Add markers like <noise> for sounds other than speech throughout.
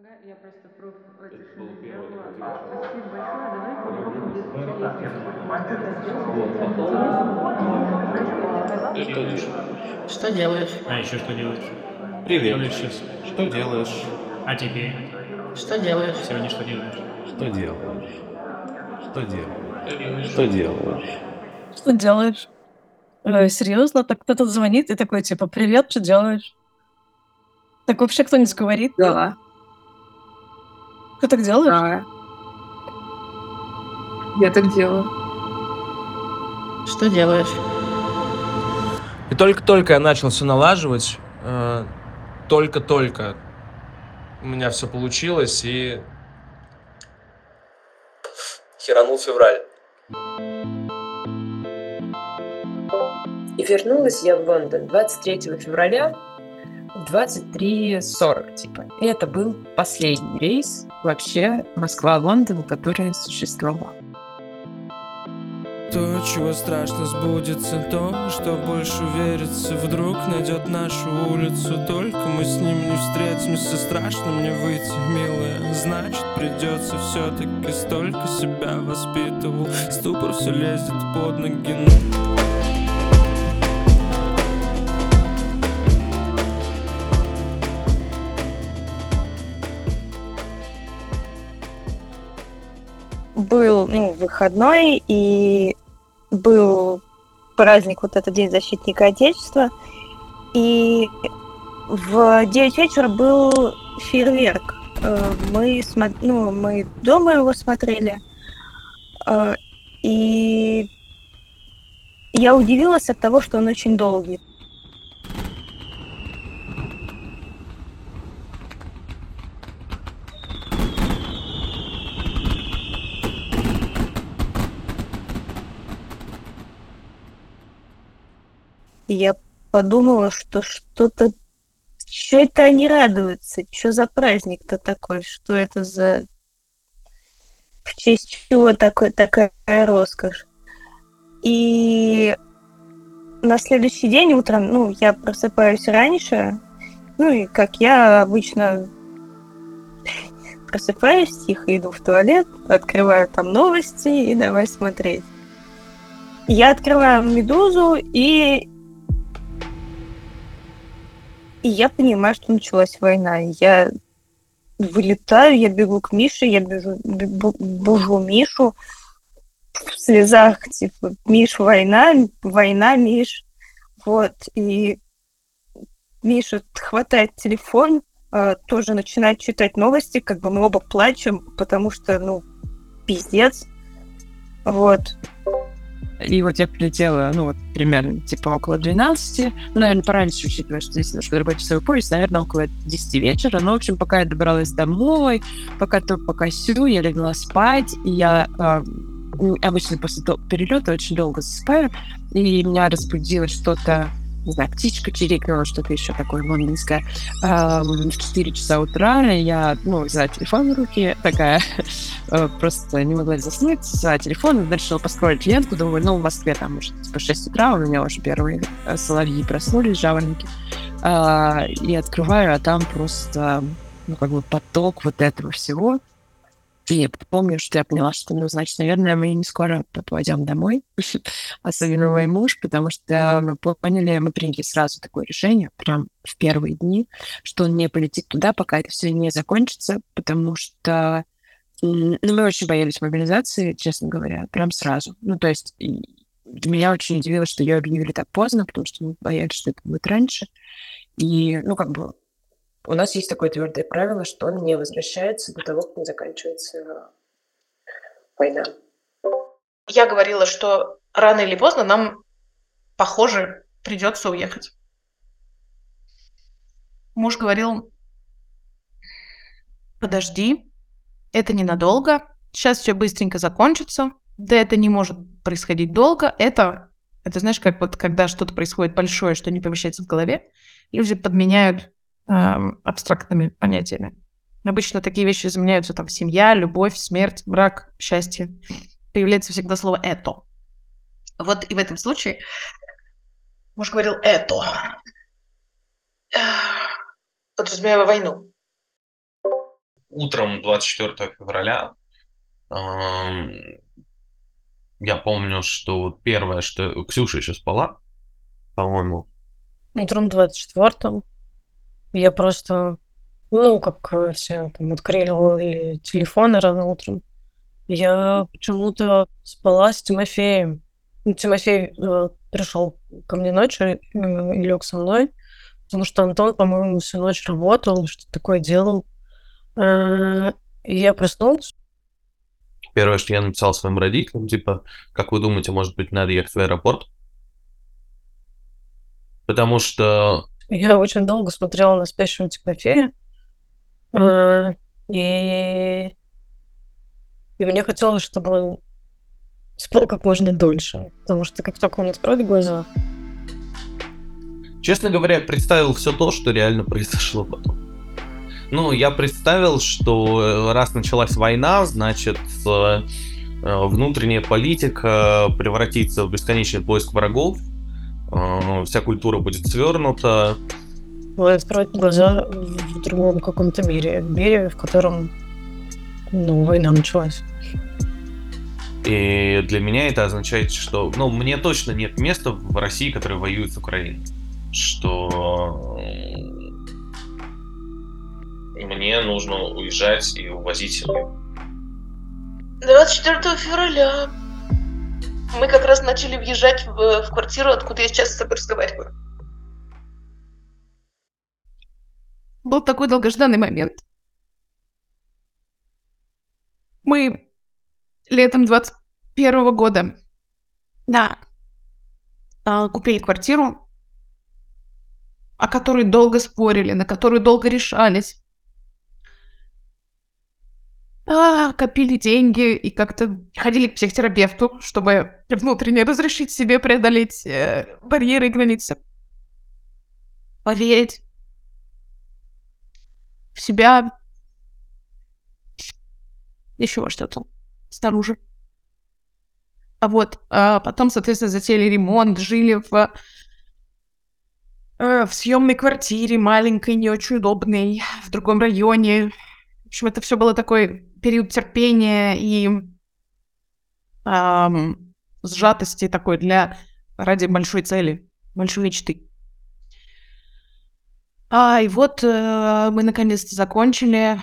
Ага, я просто про тишину сделала. Спасибо большое. Давай попробуем без интересности. Что делаешь? А еще что делаешь? Привет. Что сейчас? Что делаешь? А теперь? Что делаешь? Сегодня что делаешь? Что делаешь? Что делаешь? Что делаешь? Что делаешь? Э, серьезно? Так кто-то звонит и такой, типа, привет, что делаешь? Так вообще кто-нибудь говорит? Да, Ты так делаешь? да. Я так делаю. Что делаешь? И только-только я начал все налаживать, э, только-только у меня все получилось, и... Херанул февраль. И вернулась я в Лондон 23 февраля 23.40, типа. И это был последний рейс вообще Москва-Лондон, который существовал. То, чего страшно сбудется, то, что больше верится, вдруг найдет нашу улицу. Только мы с ним не встретимся, страшно мне выйти, милая. Значит, придется все-таки столько себя воспитывал. Ступор все лезет под ноги, выходной, и был праздник, вот этот День защитника Отечества. И в 9 вечера был фейерверк. Э, Мы, ну, мы дома его смотрели. Э, И я удивилась от того, что он очень долгий. Я подумала, что что-то... Что это они радуются? Что за праздник-то такой? Что это за... В честь чего такой, такая роскошь? И на следующий день утром, ну, я просыпаюсь раньше, ну, и как я обычно просыпаюсь, тихо иду в туалет, открываю там новости и давай смотреть. Я открываю «Медузу» и и я понимаю, что началась война. Я вылетаю, я бегу к Мише, я бежу, бужу Мишу в слезах, типа, Миш, война, война, Миш. Вот, и Миша хватает телефон, э, тоже начинает читать новости, как бы мы оба плачем, потому что, ну, пиздец. Вот. И вот я прилетела, ну, вот примерно, типа, около 12, ну, наверное, пораньше, учитывая, что здесь немножко другой часовой пояс, наверное, около 10 вечера. Ну, в общем, пока я добралась домой, пока то, пока сю, я легла спать, и я м, обычно после перелета очень долго засыпаю, и меня разбудило что-то, не знаю, птичка чирикнула, что-то еще такое лондонское. Ам, в 4 часа утра я, ну, взяла телефон в руки, такая, <laughs> э, просто не могла заснуть, взяла телефон, решила поскролить ленту, думаю, ну, в Москве там уже типа 6 утра, у меня уже первые э, соловьи проснулись, жаворонки, А, и открываю, а там просто, ну, как бы поток вот этого всего, и помню, что я поняла, что, ну, значит, наверное, мы не скоро попадем домой, <laughs> особенно мой муж, потому что мы по- поняли, мы приняли сразу такое решение, прям в первые дни, что он не полетит туда, пока это все не закончится, потому что ну, мы очень боялись мобилизации, честно говоря, прям сразу. Ну, то есть меня очень удивило, что ее объявили так поздно, потому что мы боялись, что это будет раньше. И, ну, как бы, у нас есть такое твердое правило, что он не возвращается до того, как не заканчивается война. Я говорила, что рано или поздно нам, похоже, придется уехать. Муж говорил, подожди, это ненадолго, сейчас все быстренько закончится, да это не может происходить долго, это, это знаешь, как вот когда что-то происходит большое, что не помещается в голове, люди подменяют эм, абстрактными понятиями. Обычно такие вещи заменяются там семья, любовь, смерть, брак, счастье. Появляется всегда слово «это». Вот и в этом случае муж говорил «это», подразумевая войну. Утром 24 февраля я помню, что первое, что Ксюша еще спала, по-моему. Утром 24 я просто, ну, как все там открыли телефоны рано утром. Я почему-то спала с Тимофеем. Ну, Тимофей э, пришел ко мне ночью э, и лег со мной, потому что Антон, по-моему, всю ночь работал, что такое делал. Э, я проснулась. Первое, что я написал своим родителям, типа, как вы думаете, может быть, надо ехать в аэропорт? Потому что... Я очень долго смотрела на спящего Тимофея. Э, и... И мне хотелось, чтобы он спал как можно дольше. Потому что как только он откроет глаза... Честно говоря, я представил все то, что реально произошло потом. Ну, я представил, что э, раз началась война, значит, э, внутренняя политика превратится в бесконечный поиск врагов, э, вся культура будет свернута. Он откроет глаза в другом каком-то мире, мире, в котором ну, война началась. И для меня это означает, что, ну, мне точно нет места в России, которая воюет с Украиной. Что мне нужно уезжать и увозить семью. 24 февраля мы как раз начали въезжать в, в квартиру, откуда я сейчас с тобой разговариваю. Был такой долгожданный момент. Мы летом 21 года, да, а, купили квартиру, о которой долго спорили, на которую долго решались. А, копили деньги и как-то ходили к психотерапевту, чтобы внутренне разрешить себе преодолеть э, барьеры и границы. Поверить в себя. Еще что-то снаружи. А вот, а потом, соответственно, затеяли ремонт, жили в, э, в съемной квартире, маленькой, не очень удобной, в другом районе. В общем, это все было такой период терпения и эм, сжатости такой для ради большой цели, большой мечты. А, и вот э, мы наконец-то закончили,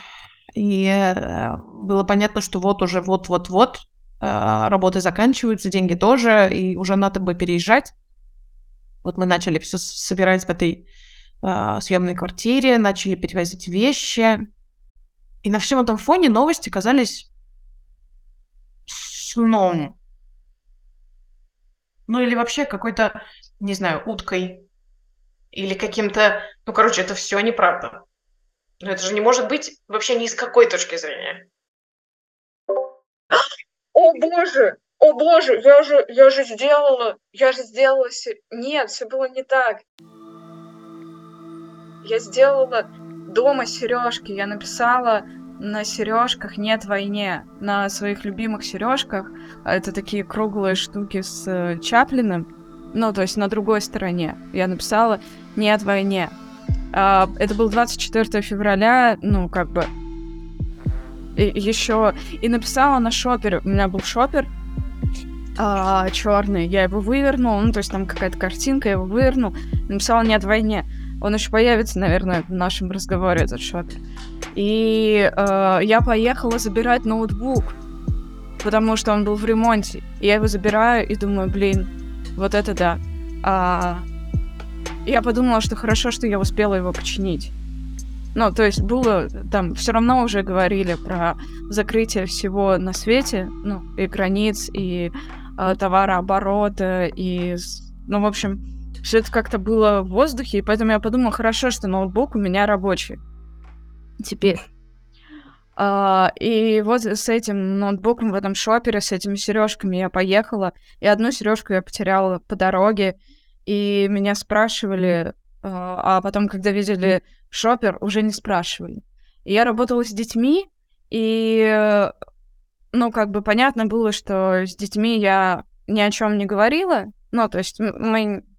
и э, было понятно, что вот уже вот-вот-вот э, работы заканчиваются, деньги тоже, и уже надо бы переезжать. Вот мы начали все собирать в этой э, съемной квартире, начали перевозить вещи. И на всем этом фоне новости казались сном. Ну или вообще какой-то, не знаю, уткой. Или каким-то... Ну, короче, это все неправда. Но это же не может быть вообще ни с какой точки зрения. О боже! О боже! Я же, я же сделала! Я же сделала... Нет, все было не так. Я сделала дома сережки. Я написала на сережках нет войне. На своих любимых сережках. Это такие круглые штуки с э, Чаплиным. Ну, то есть на другой стороне. Я написала нет войне. А, это был 24 февраля, ну, как бы, еще и написала на шопере. У меня был шопер а, черный, я его вывернул, ну, то есть там какая-то картинка, я его вывернул, написала «Нет войне». Он еще появится, наверное, в нашем разговоре, этот шопер. И э, я поехала забирать ноутбук, потому что он был в ремонте. И я его забираю и думаю, блин, вот это да. А, я подумала, что хорошо, что я успела его починить. Ну, то есть было там, все равно уже говорили про закрытие всего на свете, ну, и границ, и э, товарооборота, и, ну, в общем, все это как-то было в воздухе, и поэтому я подумала, хорошо, что ноутбук у меня рабочий. Теперь. Uh, и вот с этим ноутбуком в этом шопере, с этими сережками я поехала, и одну сережку я потеряла по дороге, и меня спрашивали, uh, а потом, когда видели шопер, уже не спрашивали. И я работала с детьми, и, ну, как бы понятно было, что с детьми я ни о чем не говорила, ну, то есть мы а,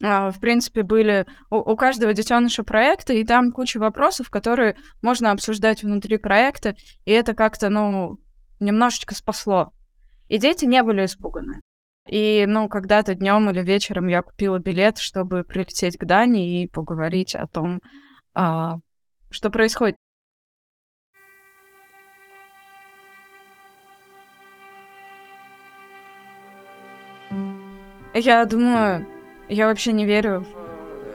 в принципе, были у, у каждого детеныша проекты, и там куча вопросов, которые можно обсуждать внутри проекта, и это как-то, ну, немножечко спасло. И дети не были испуганы. И, ну, когда-то днем или вечером я купила билет, чтобы прилететь к Дане и поговорить о том, а, что происходит. Я думаю, я вообще не верю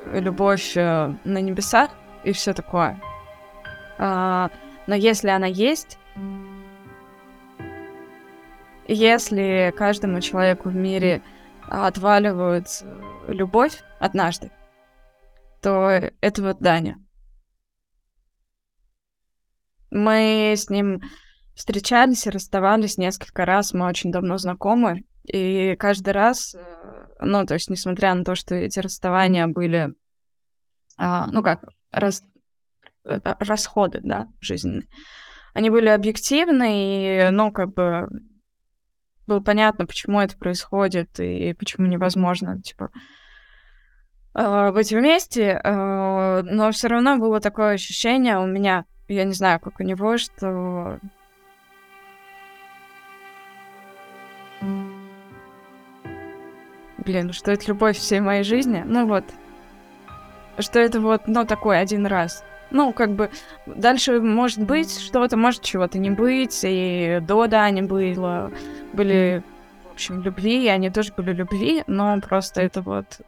в любовь э, на небесах и все такое. А, но если она есть, если каждому человеку в мире отваливают любовь однажды, то это вот Даня. Мы с ним встречались и расставались несколько раз, мы очень давно знакомы, и каждый раз, э, ну, то есть, несмотря на то, что эти расставания были, а, ну как, раз, э, расходы, да, жизненные, они были объективны, и, ну, как бы было понятно, почему это происходит и почему невозможно, типа, э, быть вместе, но все равно было такое ощущение у меня, я не знаю, как у него, что блин, что это любовь всей моей жизни, ну вот, что это вот, ну, такой один раз. Ну, как бы, дальше может быть что-то, может чего-то не быть, и до Дани было, были, в общем, любви, и они тоже были любви, но просто это вот...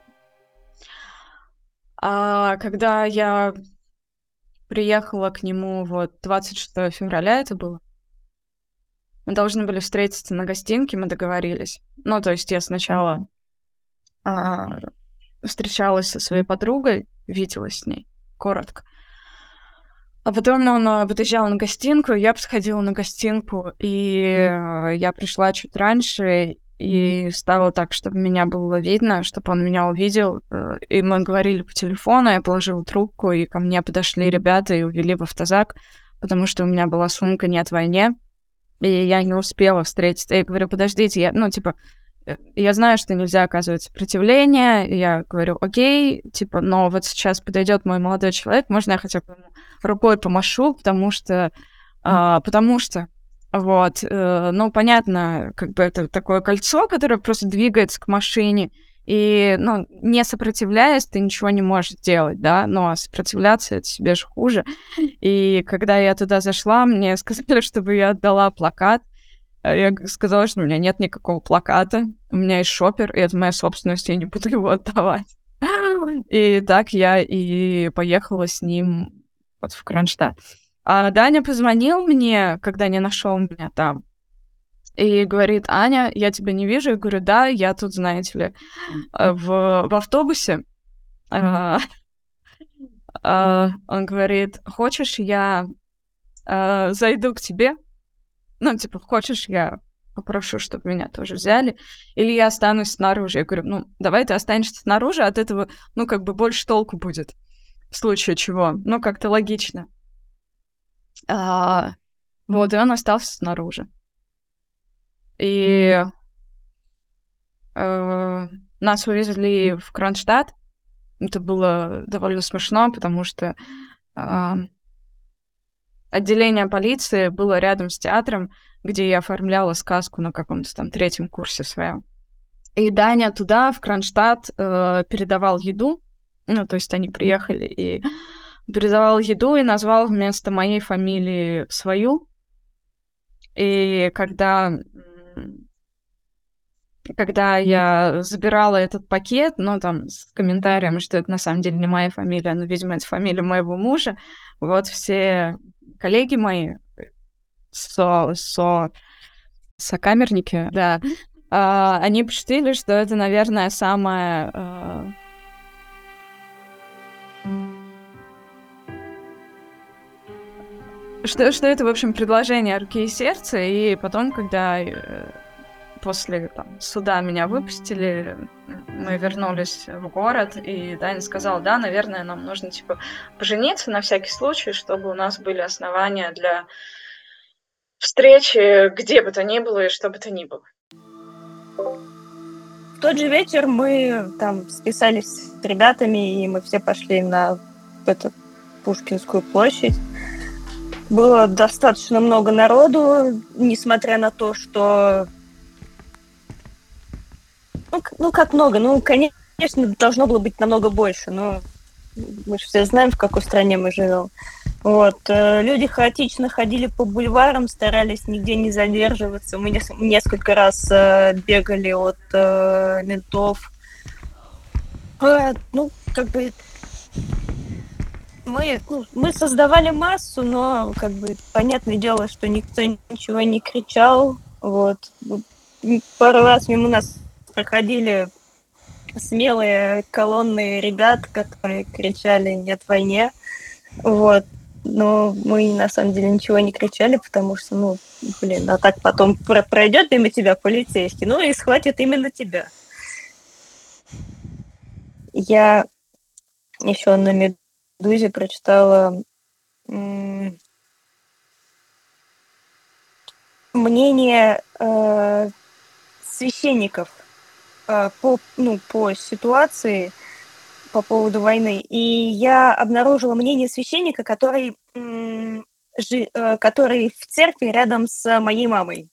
А когда я приехала к нему, вот, 26 февраля это было, мы должны были встретиться на гостинке, мы договорились. Ну, то есть я сначала а, встречалась со своей подругой, виделась с ней коротко. А потом он подъезжал на гостинку, я подходила на гостинку, и mm. я пришла чуть раньше, и стало так, чтобы меня было видно, чтобы он меня увидел. Э, и мы говорили по телефону, я положила трубку, и ко мне подошли ребята и увели в автозак, потому что у меня была сумка «Нет войне», и я не успела встретить. Я говорю, подождите, я, ну, типа, я знаю, что нельзя оказывать сопротивление, я говорю, окей, типа, но вот сейчас подойдет мой молодой человек, можно я хотя бы рукой помашу, потому что, а, потому что, вот, э, ну, понятно, как бы это такое кольцо, которое просто двигается к машине, и, ну, не сопротивляясь, ты ничего не можешь делать, да, но сопротивляться это себе же хуже. И когда я туда зашла, мне <laughs> сказали, чтобы я отдала плакат, я сказала, что у меня нет никакого плаката, у меня есть шопер, и это моя собственность, я не буду его отдавать. И так я и поехала с ним вот в Кронштадт. А Даня позвонил мне, когда не нашел меня там, и говорит, Аня, я тебя не вижу. Я говорю, да, я тут, знаете ли, э, в, в автобусе. А, а, он говорит, хочешь, я а, зайду к тебе? Ну, типа, хочешь, я попрошу, чтобы меня тоже взяли, или я останусь снаружи. Я говорю, ну, давай ты останешься снаружи, от этого, ну, как бы больше толку будет, в случае чего. Ну, как-то логично. А, вот, и он остался снаружи. И э, нас увезли в Кронштадт. Это было довольно смешно, потому что э, отделение полиции было рядом с театром, где я оформляла сказку на каком-то там третьем курсе своем. И Даня туда, в Кронштадт, э, передавал еду. Ну, то есть они приехали и передавал еду и назвал вместо моей фамилии свою. И когда когда я забирала этот пакет, ну, там, с комментарием, что это на самом деле не моя фамилия, но, видимо, это фамилия моего мужа, вот все коллеги мои, со, со, сокамерники, да, а, они посчитали, что это, наверное, самое... А... Что, что это, в общем, предложение руки и сердца, и потом, когда э, после там, суда меня выпустили, мы вернулись в город, и Даня сказал, да, наверное, нам нужно, типа, пожениться на всякий случай, чтобы у нас были основания для встречи где бы то ни было и что бы то ни было. тот же вечер мы там списались с ребятами, и мы все пошли на эту Пушкинскую площадь. Было достаточно много народу, несмотря на то, что... Ну, ну как много? Ну, конечно, должно было быть намного больше, но мы же все знаем, в какой стране мы живем. Вот. э, Люди хаотично ходили по бульварам, старались нигде не задерживаться. Мы нес- несколько раз э, бегали от э, ментов. Ну, как бы мы, ну, мы создавали массу, но как бы понятное дело, что никто ничего не кричал. Вот. Пару раз мимо нас проходили смелые колонны ребят, которые кричали «Нет войне!». Вот. Но мы на самом деле ничего не кричали, потому что, ну, блин, а так потом про- пройдет мимо тебя полицейский, ну и схватит именно тебя. Я еще на Медузе прочитала мнение э, священников по, ну, по ситуации по поводу войны. И я обнаружила мнение священника, который, жи- э, который в церкви рядом с моей мамой.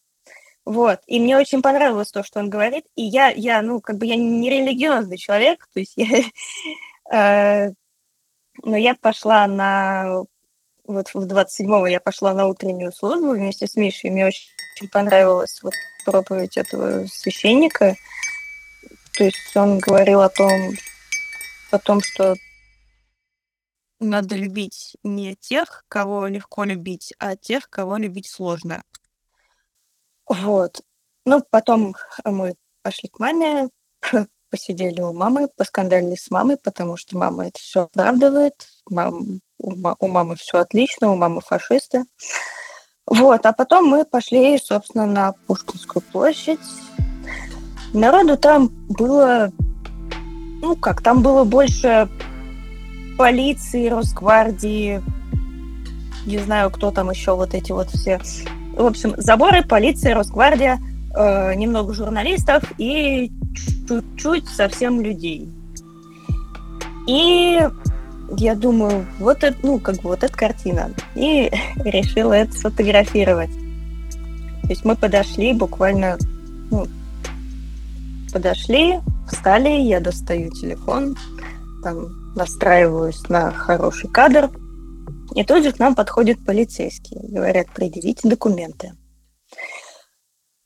Вот. И мне очень понравилось то, что он говорит. И я, я ну, как бы я не религиозный человек, то есть я... <laughs> э, Но я пошла на... Вот в 27-го я пошла на утреннюю службу вместе с Мишей. Мне очень понравилась вот проповедь этого священника. То есть он говорил о том, о том, что надо любить не тех, кого легко любить, а тех, кого любить сложно. Вот. Ну, потом мы пошли к маме, <laughs> посидели у мамы, поскандалили с мамой, потому что мама это все оправдывает. Мам, у, у мамы все отлично, у мамы фашисты. Вот, а потом мы пошли, собственно, на Пушкинскую площадь. Народу там было, ну как, там было больше полиции, Росгвардии, не знаю, кто там еще вот эти вот все. В общем, заборы, полиция, Росгвардия, э, немного журналистов и чуть-чуть совсем людей. И я думаю, вот это, ну, как бы вот эта картина. И <laughs> решила это сфотографировать. То есть мы подошли буквально, ну, подошли, встали, я достаю телефон, там настраиваюсь на хороший кадр, и тут же к нам подходят полицейские, говорят, предъявите документы.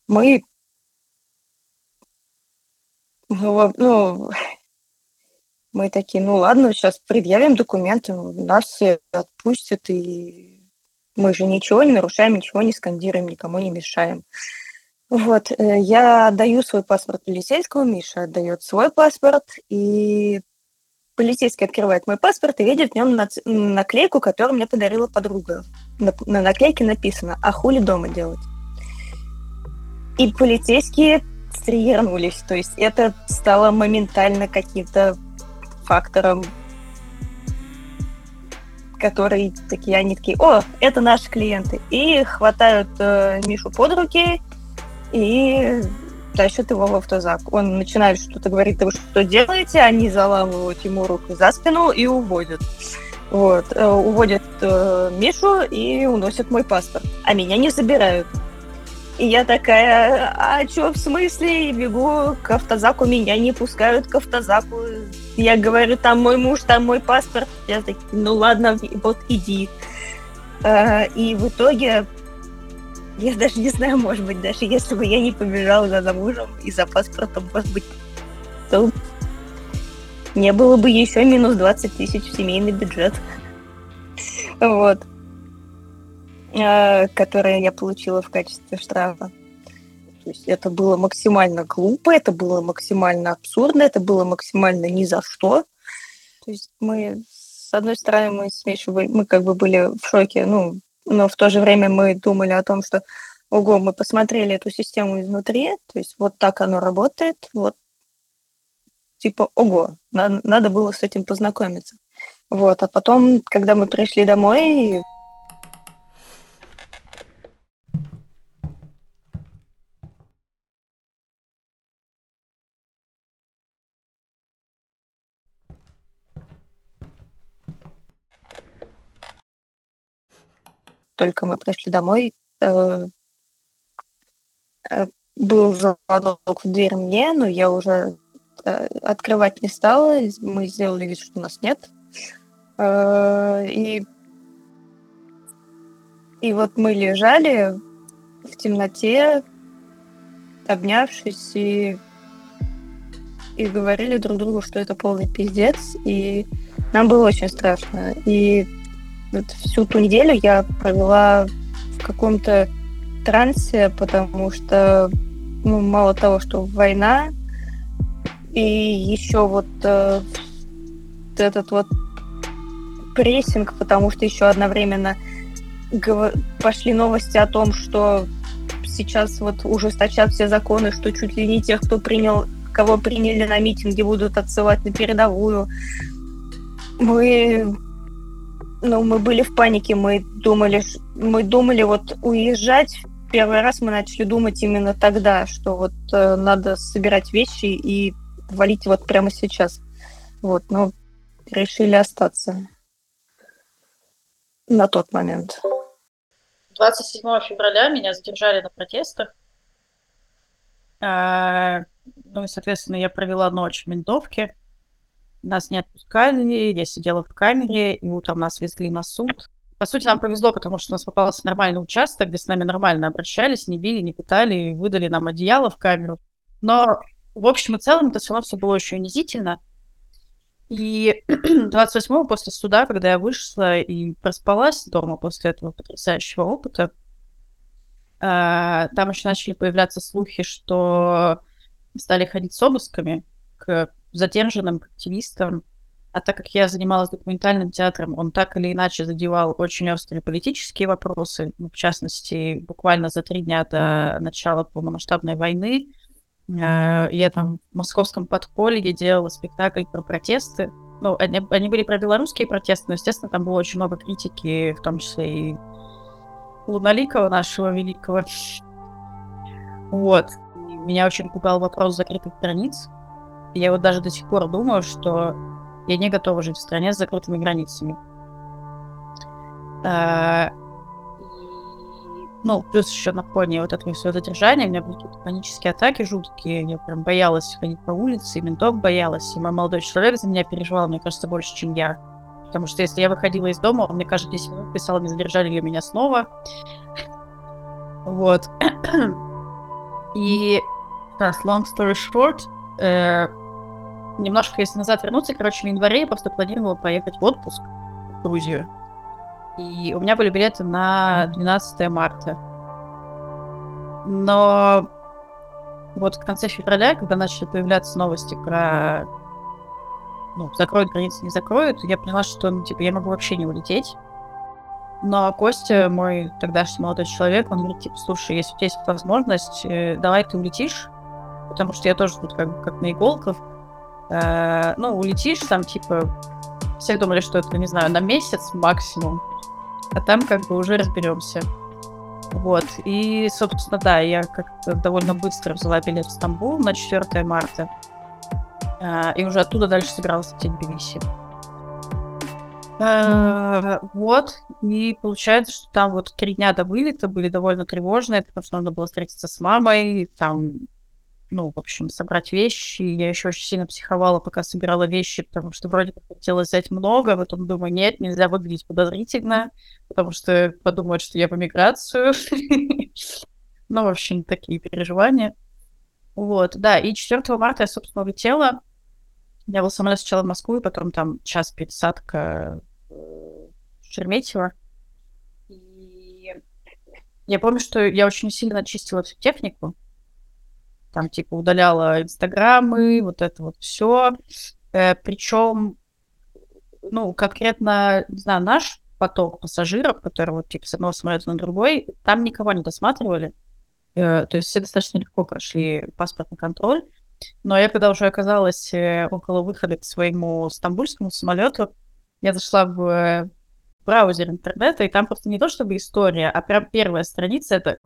Мы, ну, ну, мы такие, ну ладно, сейчас предъявим документы, нас все отпустят, и мы же ничего не нарушаем, ничего не скандируем, никому не мешаем. Вот, э, я отдаю свой паспорт полицейскому, Миша отдает свой паспорт, и полицейский открывает мой паспорт и видит в нем наклейку, которую мне подарила подруга. На, на наклейке написано «А хули дома делать?». И полицейские стригернулись, то есть это стало моментально каким-то фактором, который такие, они такие, о, это наши клиенты. И хватают э, Мишу под руки и тащат его в автозак. Он начинает что-то говорить, вы что делаете? Они заламывают ему руку за спину и уводят. Вот. Э, Уводят э, Мишу и уносят мой паспорт. А меня не забирают. И я такая, а что в смысле? И бегу к автозаку, меня не пускают к автозаку. Я говорю, там мой муж, там мой паспорт. Я такая, ну ладно, вот иди. Э, И в итоге я даже не знаю, может быть, даже если бы я не побежала за, за мужем и за паспортом, может быть, то не было бы еще минус 20 тысяч в семейный бюджет. Вот. Э, Которое я получила в качестве штрафа. То есть это было максимально глупо, это было максимально абсурдно, это было максимально ни за что. То есть мы, с одной стороны, мы с мы как бы были в шоке, ну, но в то же время мы думали о том, что, ого, мы посмотрели эту систему изнутри, то есть вот так оно работает, вот, типа, ого, надо, надо было с этим познакомиться. Вот, а потом, когда мы пришли домой, только мы пришли домой, э, э, был звонок в дверь мне, но я уже э, открывать не стала. Мы сделали вид, что нас нет. Э, и, и вот мы лежали в темноте, обнявшись и, и говорили друг другу, что это полный пиздец. И нам было очень страшно. И вот всю ту неделю я провела в каком-то трансе, потому что ну, мало того, что война, и еще вот э, этот вот прессинг, потому что еще одновременно пошли новости о том, что сейчас вот ужесточат все законы, что чуть ли не тех, кто принял, кого приняли на митинге, будут отсылать на передовую. Мы ну, мы были в панике, мы думали, мы думали вот уезжать. Первый раз мы начали думать именно тогда, что вот э, надо собирать вещи и валить вот прямо сейчас. Вот, но решили остаться на тот момент. 27 февраля меня задержали на протестах. А, ну и, соответственно, я провела ночь в ментовке. Нас не отпускали, я сидела в камере, и утром нас везли на суд. По сути, нам повезло, потому что у нас попался нормальный участок, где с нами нормально обращались, не били, не пытали, выдали нам одеяло в камеру. Но в общем и целом это все равно все было очень унизительно. И <clears throat> 28-го после суда, когда я вышла и проспалась дома после этого потрясающего опыта, а, там еще начали появляться слухи, что стали ходить с обысками к задержанным активистом. А так как я занималась документальным театром, он так или иначе задевал очень острые политические вопросы. Ну, в частности, буквально за три дня до начала полномасштабной войны э, я там в московском подполье делала спектакль про протесты. Ну, они, они были про белорусские протесты, но, естественно, там было очень много критики, в том числе и Луналикова нашего великого. Вот. И меня очень пугал вопрос закрытых границ. Я вот даже до сих пор думаю, что я не готова жить в стране с закрытыми границами. А, ну, плюс еще на фоне вот этого всего задержания у меня были панические атаки жуткие. Я прям боялась ходить по улице, и ментов боялась. И мой молодой человек за меня переживал, мне кажется, больше, чем я. Потому что если я выходила из дома, он мне каждые 10 минут писал, не задержали ли меня снова. Вот. <clears throat> И, так, long story short, э, немножко, если назад вернуться, короче, в январе я просто планировала поехать в отпуск в Грузию. И у меня были билеты на 12 марта. Но вот в конце февраля, когда начали появляться новости про ну, закроют границы, не закроют, я поняла, что, ну, типа, я могу вообще не улететь. Но Костя, мой тогдашний молодой человек, он говорит, типа, слушай, если у тебя есть возможность, э, давай ты улетишь, потому что я тоже тут как, как на иголках, Э, ну, улетишь там, типа, все думали, что это, не знаю, на месяц максимум, а там как бы уже разберемся. Вот, и, собственно, да, я как-то довольно быстро взяла билет в Стамбул на 4 марта, э, и уже оттуда дальше собиралась лететь в Тбилиси. Э, вот, и получается, что там вот три дня до вылета были довольно тревожные, потому что надо было встретиться с мамой, там ну, в общем, собрать вещи. Я еще очень сильно психовала, пока собирала вещи, потому что вроде бы хотела взять много, а потом думаю, нет, нельзя выглядеть подозрительно, потому что подумают, что я в эмиграцию. <laughs> Ну, в общем, такие переживания. Вот, да, и 4 марта я, собственно, улетела. Я был самолет сначала в Москву, и потом там час пересадка в Шереметьево. И я помню, что я очень сильно очистила всю технику, там типа удаляла инстаграмы, вот это вот все. Э, причем, ну, конкретно, не знаю, наш поток пассажиров, который вот типа с одного самолета на другой, там никого не досматривали. Э, то есть все достаточно легко прошли паспортный контроль. Но я когда уже оказалась э, около выхода к своему стамбульскому самолету, я зашла в браузер интернета, и там просто не то чтобы история, а прям первая страница это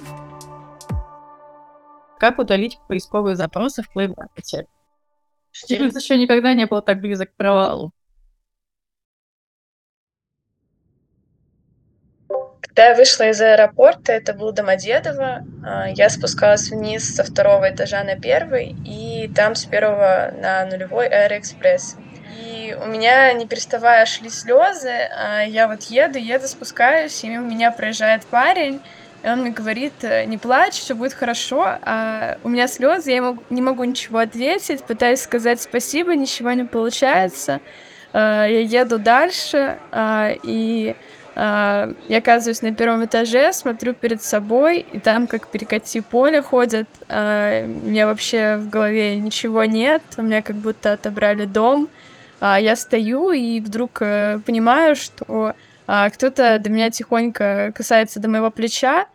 как удалить поисковые запросы в Play Market? Штирлиц еще никогда не был так близок к провалу. Когда я вышла из аэропорта, это был Домодедово, а, я спускалась вниз со второго этажа на первый, и там с первого на нулевой Аэроэкспресс. И у меня, не переставая, шли слезы. А я вот еду, еду, спускаюсь, и мимо меня проезжает парень, и он мне говорит, «Э, не плачь, все будет хорошо. А у меня слезы, я не могу ничего ответить, пытаюсь сказать спасибо, ничего не получается. А, я еду дальше, а, и а, я оказываюсь на первом этаже, смотрю перед собой, и там как перекати поле ходят. У меня вообще в голове ничего нет, у меня как будто отобрали дом. Я стою и вдруг э, понимаю, что а, кто-то до меня тихонько касается до моего плеча,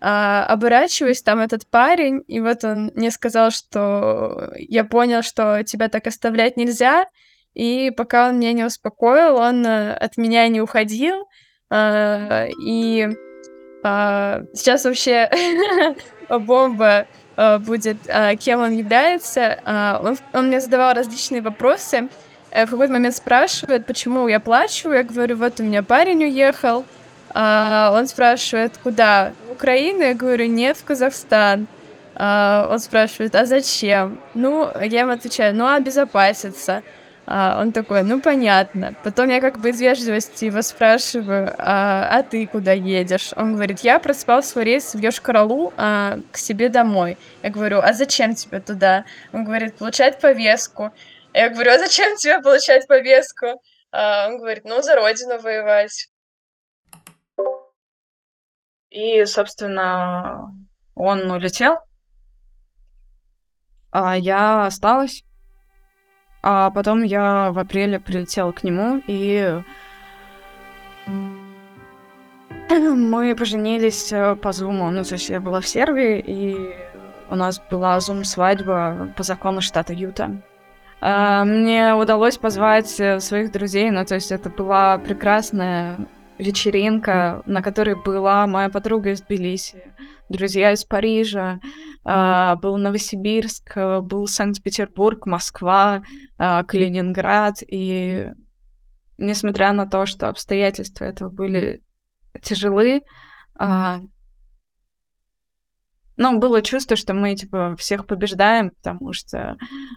а, оборачиваюсь, там этот парень, и вот он мне сказал, что я понял, что тебя так оставлять нельзя, и пока он меня не успокоил, он а, от меня не уходил, а, и а, сейчас вообще <laughs> бомба а, будет, а, кем он является. А, он, он мне задавал различные вопросы, Э, в какой-то момент спрашивает, почему я плачу. Я говорю, вот у меня парень уехал. А он спрашивает, куда? В Украину? Я говорю, нет, в Казахстан. А он спрашивает, а зачем? Ну, я ему отвечаю, ну, обезопаситься. А он такой, ну, понятно. Потом я как бы из вежливости его спрашиваю, а, а ты куда едешь? Он говорит, я проспал свой рейс в Йошкар-Олу а, к себе домой. Я говорю, а зачем тебе туда? Он говорит, получать повестку. Я говорю, а зачем тебе получать повестку? А он говорит, ну, за родину воевать. И, собственно, он улетел, а я осталась. А потом я в апреле прилетела к нему, и <clears throat> мы поженились э, по зуму. Ну, то есть я была в Сербии, и у нас была зум-свадьба по закону штата Юта. А, мне удалось позвать э, своих друзей, ну, то есть это была прекрасная вечеринка, на которой была моя подруга из Тбилиси, друзья из Парижа, uh, был Новосибирск, был Санкт-Петербург, Москва, uh, Калининград, и несмотря на то, что обстоятельства этого были тяжелы, ну, было чувство, что мы, типа, всех побеждаем, потому что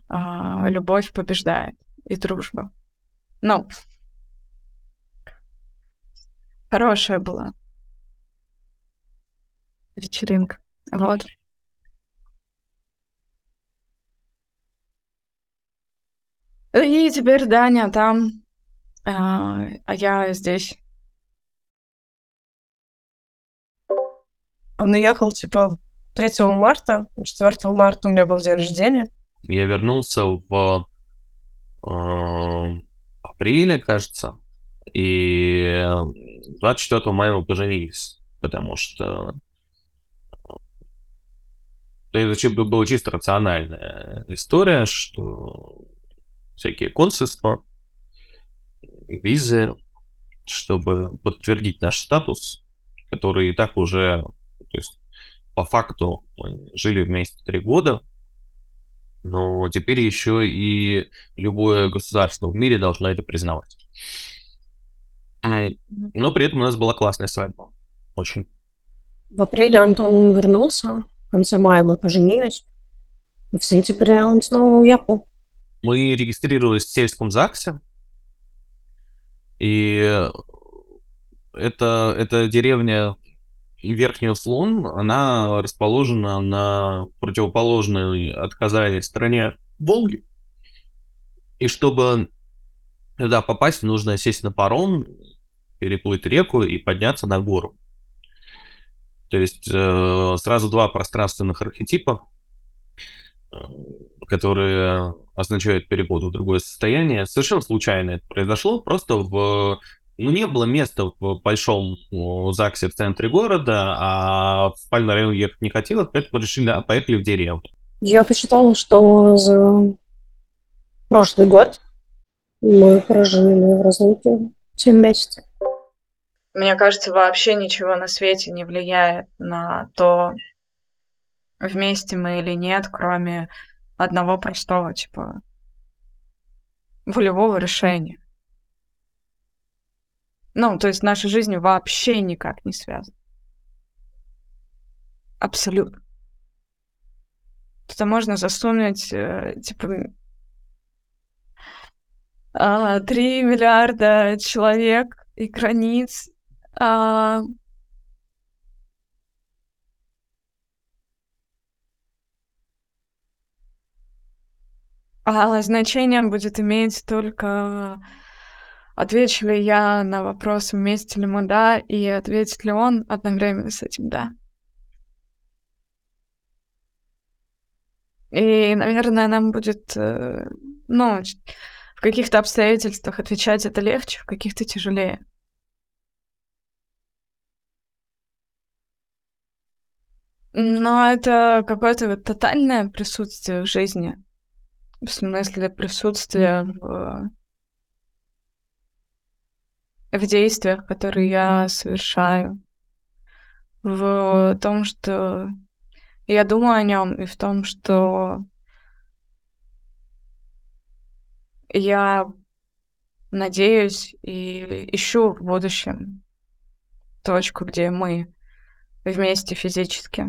э, любовь побеждает и дружба. Ну, хорошая была вечеринка. Вот. И теперь Даня там, э, а я здесь. Он уехал, типа, 3 марта, 4 марта у меня был день рождения. Я вернулся в э, апреле, кажется, и 24 мая мы поженились, потому что это была чисто рациональная история, что всякие консульства, визы, чтобы подтвердить наш статус, который и так уже, то есть по факту мы жили вместе три года, но теперь еще и любое государство в мире должно это признавать. Но при этом у нас была классная свадьба. Очень. В апреле Антон вернулся, в конце мая мы поженились. В сентябре он снова уехал. Мы регистрировались в сельском ЗАГСе, и это, это деревня Верхний Услон, она расположена на противоположной от Казани стороне Волги. И чтобы туда попасть, нужно сесть на паром, переплыть реку и подняться на гору. То есть э, сразу два пространственных архетипа, э, которые означают переход в другое состояние. Совершенно случайно это произошло, просто в ну, не было места в большом ЗАГСе в центре города, а в спальный район ехать не хотелось, поэтому решили, а поехали в деревню. Я посчитала, что за прошлый год мы прожили в разлуке 7 месяцев. Мне кажется, вообще ничего на свете не влияет на то, вместе мы или нет, кроме одного простого, типа, волевого решения. Ну, то есть наши жизни вообще никак не связаны. Абсолютно. Туда можно засунуть, э, типа, м, а, 3 миллиарда человек и границ. А А значение будет иметь только отвечу ли я на вопрос, вместе ли мы, да, и ответит ли он одновременно с этим «да». И, наверное, нам будет, э, ну, в каких-то обстоятельствах отвечать это легче, в каких-то тяжелее. Но это какое-то вот тотальное присутствие в жизни. В смысле присутствия в в действиях, которые я совершаю. В том, что я думаю о нём, и в том, что я надеюсь и ищу в будущем точку, где мы вместе физически.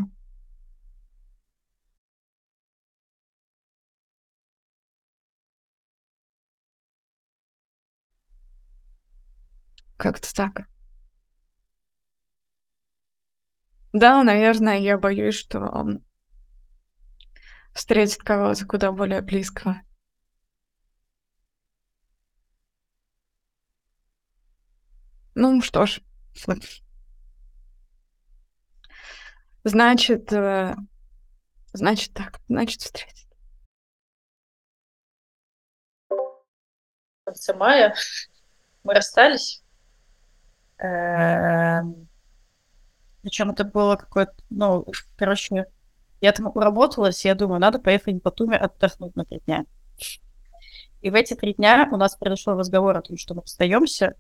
Как-то так. Да, наверное, я боюсь, что он встретит кого-то куда более близкого. Ну что ж. Значит, э, значит так, значит встретит. В конце мая мы расстались. Эм, причем это было какое-то, ну, короче, я там уработалась, я думаю, надо поехать в Батуми отдохнуть на три дня. И в эти три дня у нас произошел разговор о том, что мы расстаемся.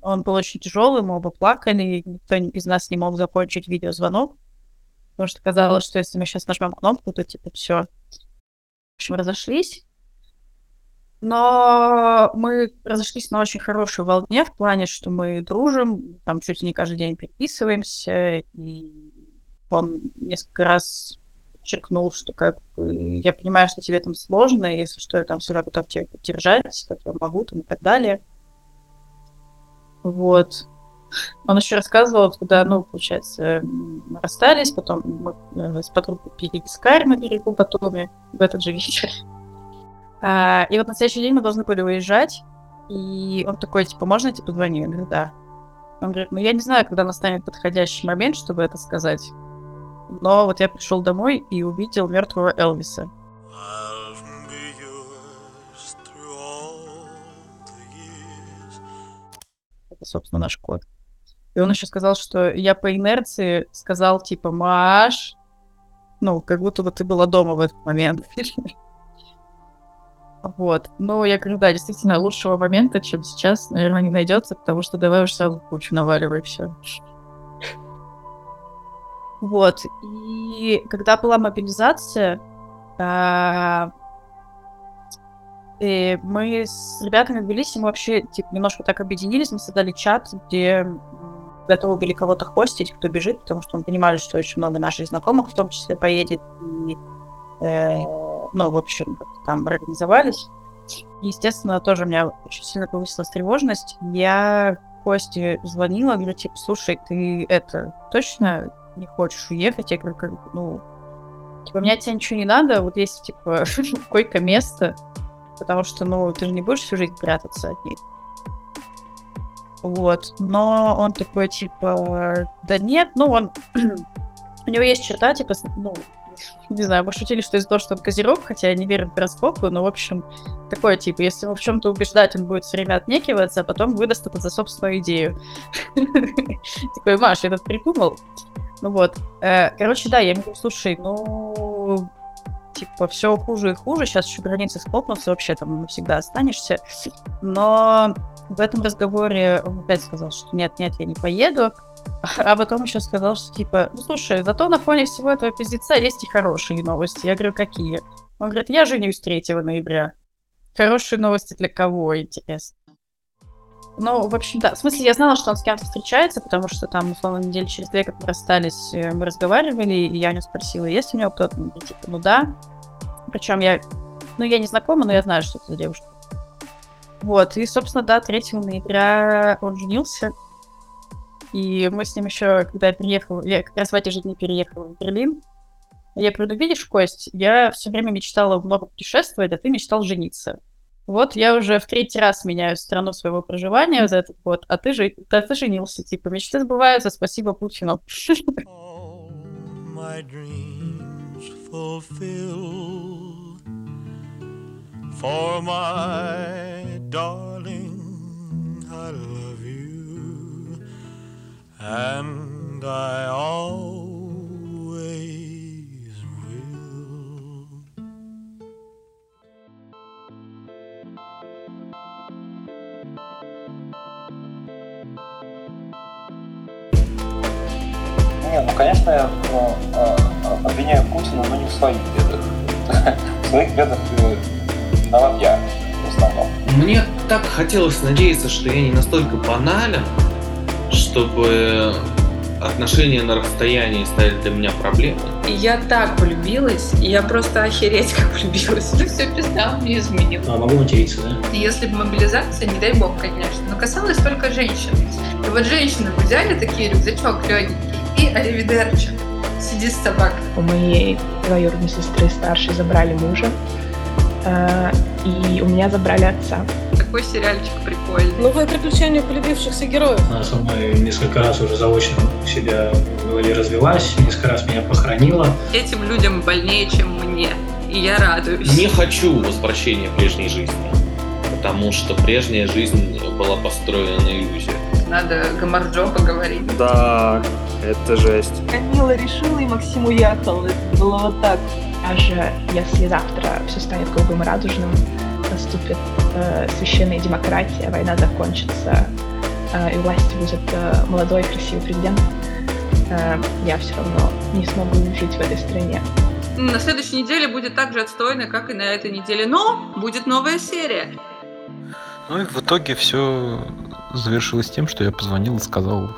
Он был очень тяжелый, мы оба плакали, никто из нас не мог закончить видеозвонок, потому что казалось, что если мы сейчас нажмем кнопку, то типа все. В общем, разошлись. Но мы разошлись на очень хорошей волне в плане, что мы дружим, там чуть ли не каждый день переписываемся, и он несколько раз подчеркнул, что как я понимаю, что тебе там сложно, и если что, я там всегда готов тебя поддержать, как я могу, там, и так далее. Вот. Он еще рассказывал, когда, ну, получается, мы расстались, потом мы э, с подругой переискали на берегу Батуми в этот же вечер. А, и вот на следующий день мы должны были уезжать, и он такой, типа, можно я тебе позвоню? Я говорю, да. Он говорит, ну я не знаю, когда настанет подходящий момент, чтобы это сказать. Но вот я пришел домой и увидел мертвого Элвиса. Это, собственно, наш код. И он еще сказал, что я по инерции сказал, типа, Маш, ну, как будто бы ты была дома в этот момент. <laughs> Вот. Но я говорю, да, действительно, лучшего момента, чем сейчас, наверное, не найдется, потому что давай уж сразу кучу наваливай все. Вот. И когда была мобилизация, а, и мы с ребятами в Тбилиси, мы вообще типа, немножко так объединились, мы создали чат, где готовы были кого-то хостить, кто бежит, потому что мы понимали, что очень много наших знакомых в том числе поедет. И, э, ну, в общем, там организовались. Естественно, тоже у меня очень сильно повысилась тревожность. Я Косте звонила, говорю, типа, слушай, ты это точно не хочешь уехать? Я говорю, ну, типа, мне от тебя ничего не надо, вот есть, типа, <laughs> койко-место, потому что, ну, ты же не будешь всю жизнь прятаться от них. Вот. Но он такой, типа, да нет, ну, он... <clears throat> У него есть черта, типа, ну, не знаю, мы шутили, что из-за того, что он козерог, хотя я не верю в гороскопы, но, в общем, такое, типа, если его в чем-то убеждать, он будет все время отнекиваться, а потом выдаст это за собственную идею. <laughs> Такой, Маш, я этот придумал. Ну вот. Э, короче, да, я ему говорю, слушай, ну, типа, все хуже и хуже, сейчас еще границы схлопнутся, вообще там навсегда останешься. Но в этом разговоре он опять сказал, что нет, нет, я не поеду. <laughs> А потом еще сказал, что типа, ну слушай, зато на фоне всего этого пиздеца есть и хорошие новости. Я говорю, какие? Он говорит, я женюсь 3 ноября. Хорошие новости для кого, интересно? Ну, в общем, да. В смысле, я знала, что он с кем-то встречается, потому что там, условно, недели через две, как мы расстались, э, мы разговаривали, и я у него спросила, есть у него кто-то? Он говорит, типа, ну да. Причем я, ну, я не знакома, но я знаю, что это за девушка. Вот, и, собственно, да, 3 ноября он женился. И мы с ним еще, когда я переехала, я как раз в эти же дни переехала в Берлин. Я ну, видишь, Кость, я все время мечтала много путешествовать, а ты мечтал жениться. Вот я уже в третий раз меняю страну своего проживания за этот год, а ты же да, ты женился, типа, мечты сбываются, спасибо Путину. for my darling I love you and I always will Не, ну, конечно, я ну, э, обвиняю Путина, но не в своих бедах. В своих бедах э, виноват я в основном. Мне так хотелось надеяться, что я не настолько банален, чтобы отношения на расстоянии стали для меня проблемой. И я так влюбилась, и я просто охереть <laughs> как влюбилась. Ну все, пизда, он мне изменил. А, могу материться, да? Если бы мобилизация, не дай бог, конечно, но касалась только женщин. И вот женщины бы взяли такие рюкзачок легенький и аривидерчи. Сиди с собакой. У моей двоюродной сестры старшей забрали мужа, и у меня забрали отца. Такой сериальчик прикольный. Новые приключения полюбившихся героев. Она со мной несколько раз уже заочно у себя в голове развелась, несколько раз меня похоронила. Этим людям больнее, чем мне. И я радуюсь. Не хочу возвращения прежней жизни, потому что прежняя жизнь была построена на иллюзиях. Надо Гамарджо поговорить. Да, это жесть. Камила решила, и Максим уехал. Это было вот так. Даже если завтра все станет голубым и радужным, наступит э, священная демократия, война закончится, э, и власти будет э, молодой красивый президент, э, я все равно не смогу жить в этой стране. На следующей неделе будет так же отстойно, как и на этой неделе. Но будет новая серия. Ну и в итоге все завершилось тем, что я позвонил и сказал,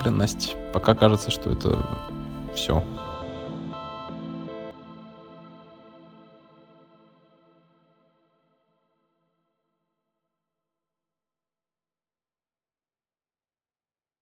блин, Настя, пока кажется, что это все.